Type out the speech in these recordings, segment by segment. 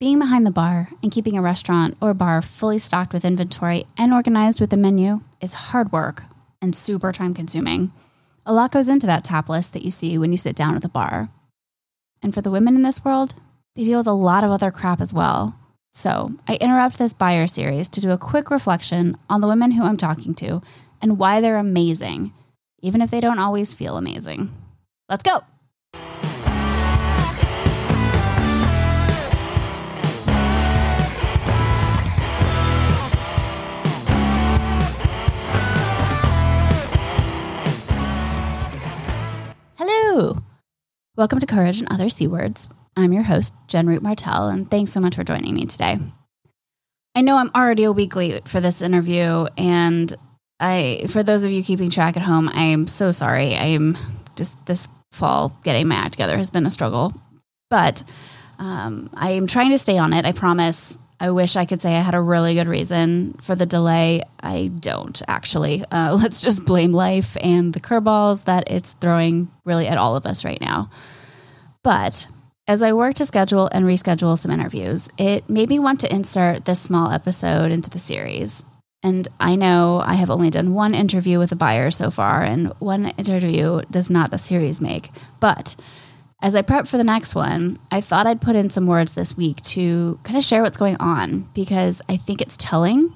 Being behind the bar and keeping a restaurant or bar fully stocked with inventory and organized with a menu is hard work and super time consuming. A lot goes into that tap list that you see when you sit down at the bar. And for the women in this world, they deal with a lot of other crap as well. So I interrupt this buyer series to do a quick reflection on the women who I'm talking to and why they're amazing, even if they don't always feel amazing. Let's go. Welcome to Courage and Other C Words. I'm your host, Jen Root Martell, and thanks so much for joining me today. I know I'm already a week late for this interview, and I, for those of you keeping track at home, I am so sorry. I am just this fall getting my act together has been a struggle, but um, I am trying to stay on it. I promise. I wish I could say I had a really good reason for the delay. I don't actually. Uh, let's just blame life and the curveballs that it's throwing really at all of us right now. But as I work to schedule and reschedule some interviews, it made me want to insert this small episode into the series. And I know I have only done one interview with a buyer so far, and one interview does not a series make. But as I prep for the next one, I thought I'd put in some words this week to kind of share what's going on because I think it's telling.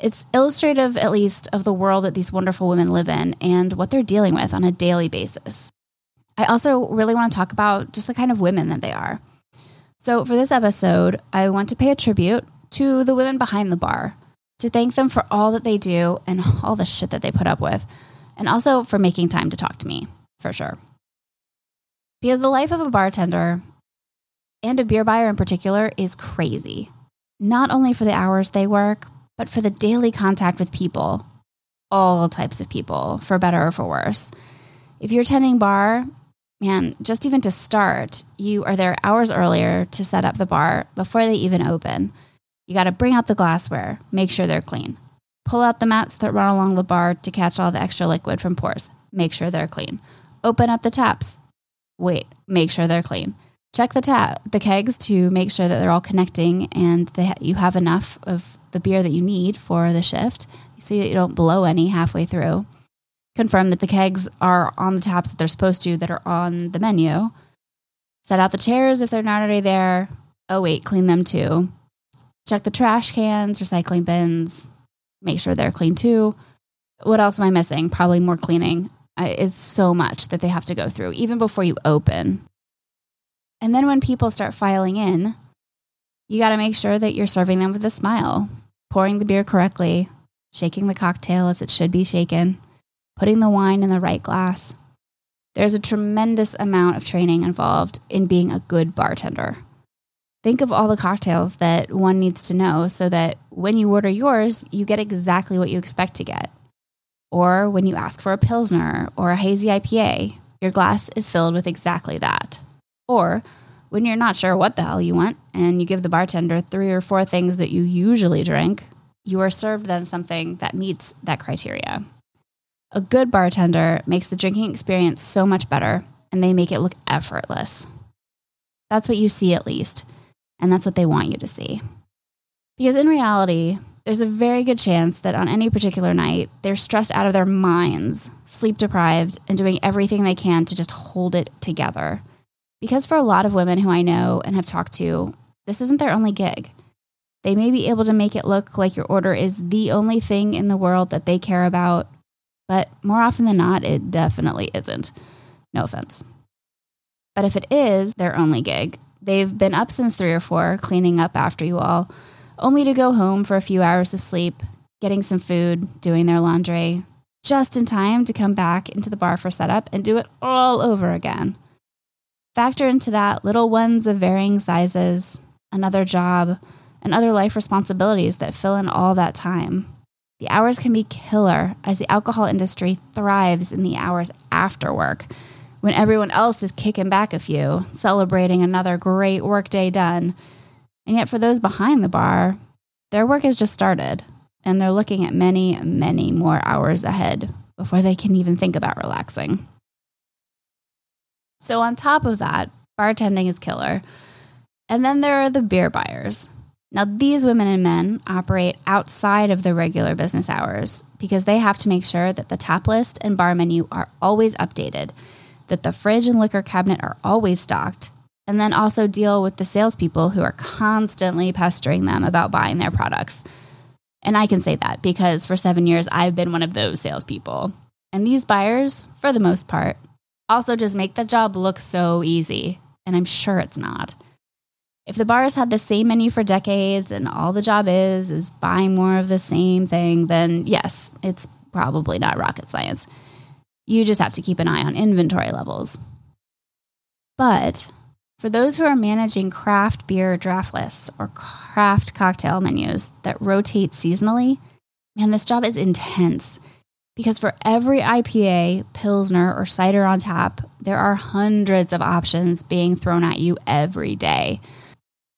It's illustrative, at least, of the world that these wonderful women live in and what they're dealing with on a daily basis. I also really want to talk about just the kind of women that they are. So, for this episode, I want to pay a tribute to the women behind the bar, to thank them for all that they do and all the shit that they put up with, and also for making time to talk to me, for sure. Because the life of a bartender and a beer buyer in particular is crazy, not only for the hours they work, but for the daily contact with people, all types of people, for better or for worse. If you're tending bar, man, just even to start, you are there hours earlier to set up the bar before they even open. You got to bring out the glassware, make sure they're clean. Pull out the mats that run along the bar to catch all the extra liquid from pours, make sure they're clean. Open up the taps. Wait, make sure they're clean. Check the tap, the kegs to make sure that they're all connecting and ha- you have enough of the beer that you need for the shift so you don't blow any halfway through confirm that the kegs are on the taps that they're supposed to that are on the menu. Set out the chairs if they're not already there. Oh, wait, clean them too. Check the trash cans, recycling bins, make sure they're clean too. What else am I missing? Probably more cleaning. It's so much that they have to go through, even before you open. And then when people start filing in, you got to make sure that you're serving them with a smile, pouring the beer correctly, shaking the cocktail as it should be shaken, putting the wine in the right glass. There's a tremendous amount of training involved in being a good bartender. Think of all the cocktails that one needs to know so that when you order yours, you get exactly what you expect to get. Or when you ask for a Pilsner or a hazy IPA, your glass is filled with exactly that. Or when you're not sure what the hell you want and you give the bartender three or four things that you usually drink, you are served then something that meets that criteria. A good bartender makes the drinking experience so much better, and they make it look effortless. That's what you see, at least, and that's what they want you to see. Because in reality, there's a very good chance that on any particular night, they're stressed out of their minds, sleep deprived, and doing everything they can to just hold it together. Because for a lot of women who I know and have talked to, this isn't their only gig. They may be able to make it look like your order is the only thing in the world that they care about but more often than not, it definitely isn't. No offense. But if it is their only gig, they've been up since three or four, cleaning up after you all, only to go home for a few hours of sleep, getting some food, doing their laundry, just in time to come back into the bar for setup and do it all over again. Factor into that little ones of varying sizes, another job, and other life responsibilities that fill in all that time. The hours can be killer as the alcohol industry thrives in the hours after work when everyone else is kicking back a few, celebrating another great workday done. And yet, for those behind the bar, their work has just started and they're looking at many, many more hours ahead before they can even think about relaxing. So, on top of that, bartending is killer. And then there are the beer buyers. Now, these women and men operate outside of the regular business hours because they have to make sure that the tap list and bar menu are always updated, that the fridge and liquor cabinet are always stocked, and then also deal with the salespeople who are constantly pestering them about buying their products. And I can say that because for seven years, I've been one of those salespeople. And these buyers, for the most part, also just make the job look so easy. And I'm sure it's not. If the bars had the same menu for decades and all the job is is buying more of the same thing, then yes, it's probably not rocket science. You just have to keep an eye on inventory levels. But for those who are managing craft beer draft lists or craft cocktail menus that rotate seasonally, man, this job is intense because for every IPA, Pilsner, or cider on tap, there are hundreds of options being thrown at you every day.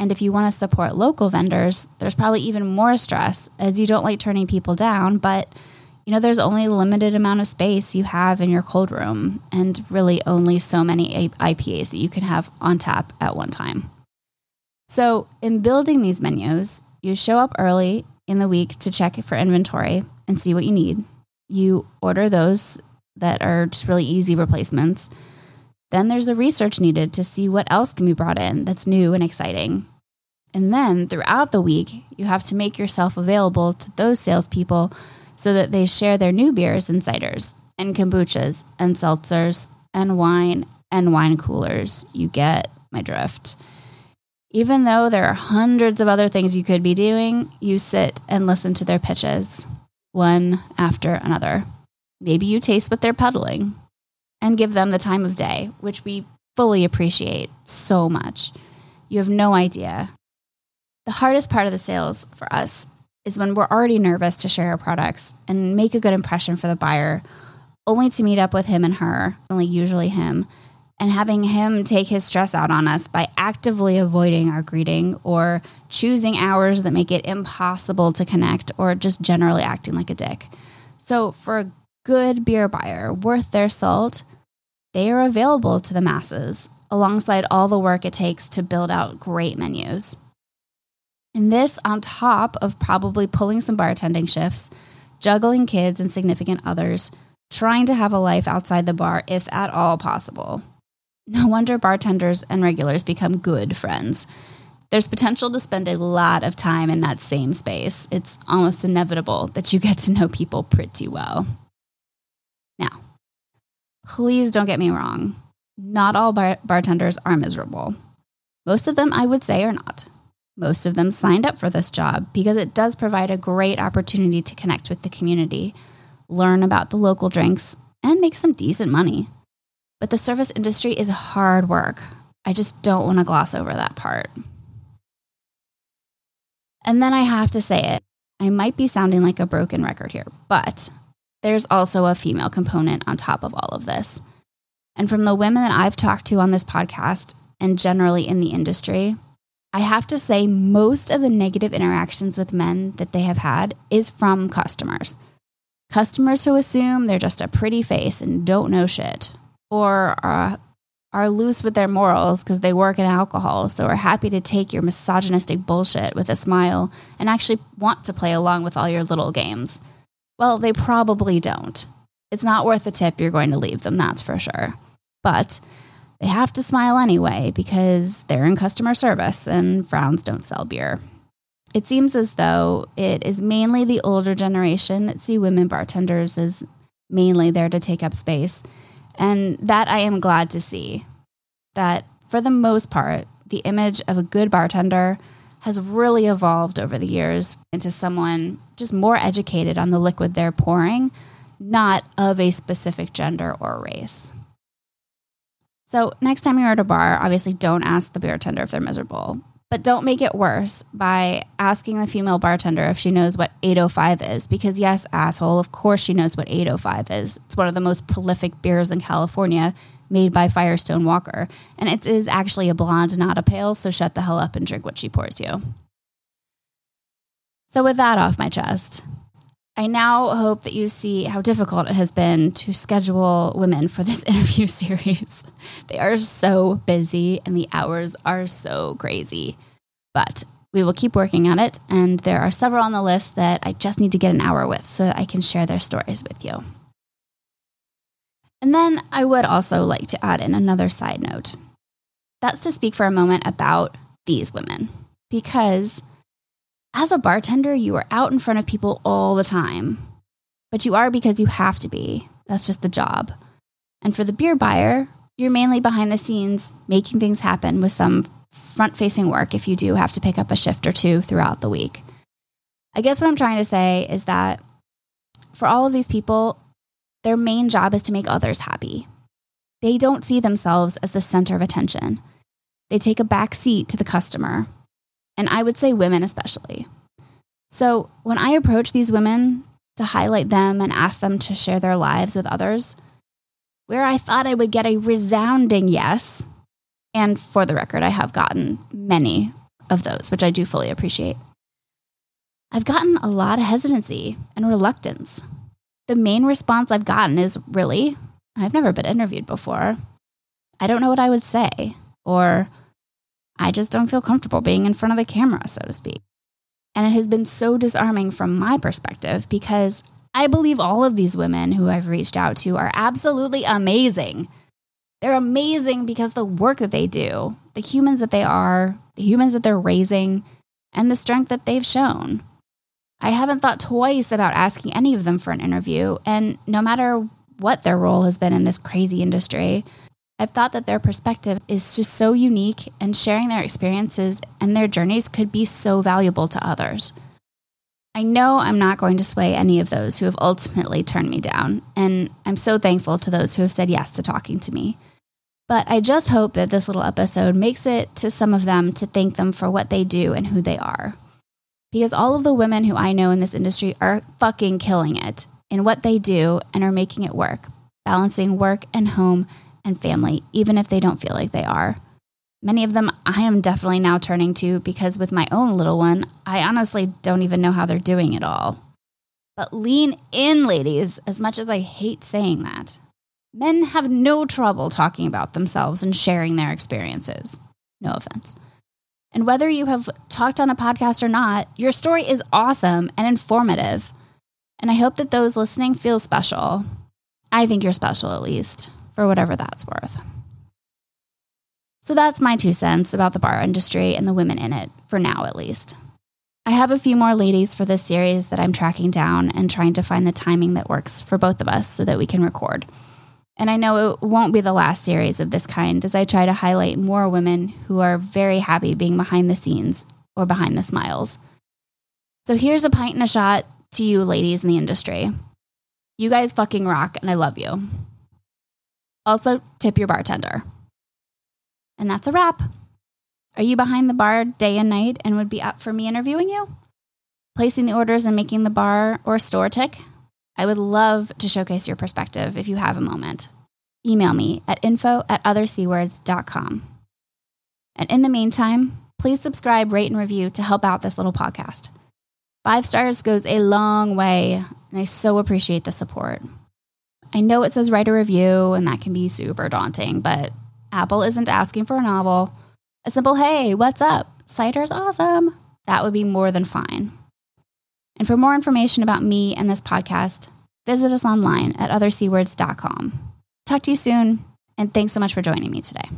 And if you want to support local vendors, there's probably even more stress as you don't like turning people down, but you know there's only a limited amount of space you have in your cold room and really only so many IPAs that you can have on tap at one time. So, in building these menus, you show up early in the week to check for inventory and see what you need. You order those that are just really easy replacements then there's the research needed to see what else can be brought in that's new and exciting. And then throughout the week, you have to make yourself available to those salespeople so that they share their new beers and ciders and kombuchas and seltzers and wine and wine coolers. You get my drift. Even though there are hundreds of other things you could be doing, you sit and listen to their pitches, one after another. Maybe you taste what they're peddling and give them the time of day, which we fully appreciate so much. You have no idea. The hardest part of the sales for us is when we're already nervous to share our products and make a good impression for the buyer, only to meet up with him and her, only usually him, and having him take his stress out on us by actively avoiding our greeting or choosing hours that make it impossible to connect or just generally acting like a dick. So, for a good beer buyer worth their salt, they are available to the masses alongside all the work it takes to build out great menus. And this on top of probably pulling some bartending shifts, juggling kids and significant others, trying to have a life outside the bar if at all possible. No wonder bartenders and regulars become good friends. There's potential to spend a lot of time in that same space. It's almost inevitable that you get to know people pretty well. Now, please don't get me wrong. Not all bar- bartenders are miserable. Most of them, I would say, are not. Most of them signed up for this job because it does provide a great opportunity to connect with the community, learn about the local drinks, and make some decent money. But the service industry is hard work. I just don't want to gloss over that part. And then I have to say it. I might be sounding like a broken record here, but there's also a female component on top of all of this. And from the women that I've talked to on this podcast and generally in the industry, I have to say most of the negative interactions with men that they have had is from customers. Customers who assume they're just a pretty face and don't know shit, or are, are loose with their morals because they work in alcohol, so are happy to take your misogynistic bullshit with a smile and actually want to play along with all your little games. Well, they probably don't. It's not worth the tip you're going to leave them, that's for sure. But they have to smile anyway because they're in customer service and frowns don't sell beer. It seems as though it is mainly the older generation that see women bartenders as mainly there to take up space. And that I am glad to see. That for the most part, the image of a good bartender has really evolved over the years into someone just more educated on the liquid they're pouring, not of a specific gender or race. So, next time you're at a bar, obviously don't ask the bartender if they're miserable, but don't make it worse by asking the female bartender if she knows what 805 is. Because, yes, asshole, of course she knows what 805 is. It's one of the most prolific beers in California made by Firestone Walker. And it is actually a blonde, not a pale, so shut the hell up and drink what she pours you. So, with that off my chest, I now hope that you see how difficult it has been to schedule women for this interview series. They are so busy and the hours are so crazy. But we will keep working on it, and there are several on the list that I just need to get an hour with so that I can share their stories with you. And then I would also like to add in another side note. That's to speak for a moment about these women, because as a bartender, you are out in front of people all the time, but you are because you have to be. That's just the job. And for the beer buyer, you're mainly behind the scenes making things happen with some front facing work if you do have to pick up a shift or two throughout the week. I guess what I'm trying to say is that for all of these people, their main job is to make others happy. They don't see themselves as the center of attention. They take a back seat to the customer and I would say women especially. So when I approach these women to highlight them and ask them to share their lives with others, where I thought I would get a resounding yes, and for the record, I have gotten many of those, which I do fully appreciate. I've gotten a lot of hesitancy and reluctance. The main response I've gotten is really, I've never been interviewed before. I don't know what I would say, or I just don't feel comfortable being in front of the camera, so to speak. And it has been so disarming from my perspective because I believe all of these women who I've reached out to are absolutely amazing. They're amazing because the work that they do, the humans that they are, the humans that they're raising, and the strength that they've shown. I haven't thought twice about asking any of them for an interview, and no matter what their role has been in this crazy industry, I've thought that their perspective is just so unique, and sharing their experiences and their journeys could be so valuable to others. I know I'm not going to sway any of those who have ultimately turned me down, and I'm so thankful to those who have said yes to talking to me. But I just hope that this little episode makes it to some of them to thank them for what they do and who they are. Because all of the women who I know in this industry are fucking killing it in what they do and are making it work, balancing work and home and family, even if they don't feel like they are. Many of them I am definitely now turning to because with my own little one, I honestly don't even know how they're doing it all. But lean in, ladies, as much as I hate saying that. Men have no trouble talking about themselves and sharing their experiences. No offense. And whether you have talked on a podcast or not, your story is awesome and informative. And I hope that those listening feel special. I think you're special, at least for whatever that's worth. So that's my two cents about the bar industry and the women in it, for now at least. I have a few more ladies for this series that I'm tracking down and trying to find the timing that works for both of us so that we can record. And I know it won't be the last series of this kind as I try to highlight more women who are very happy being behind the scenes or behind the smiles. So here's a pint and a shot to you ladies in the industry. You guys fucking rock, and I love you. Also, tip your bartender. And that's a wrap. Are you behind the bar day and night and would be up for me interviewing you? Placing the orders and making the bar or store tick? I would love to showcase your perspective if you have a moment. Email me at info at othercwords.com. And in the meantime, please subscribe, rate, and review to help out this little podcast. Five stars goes a long way, and I so appreciate the support. I know it says write a review, and that can be super daunting, but Apple isn't asking for a novel. A simple, hey, what's up? Cider's awesome. That would be more than fine. And for more information about me and this podcast, visit us online at othercwords.com. Talk to you soon, and thanks so much for joining me today.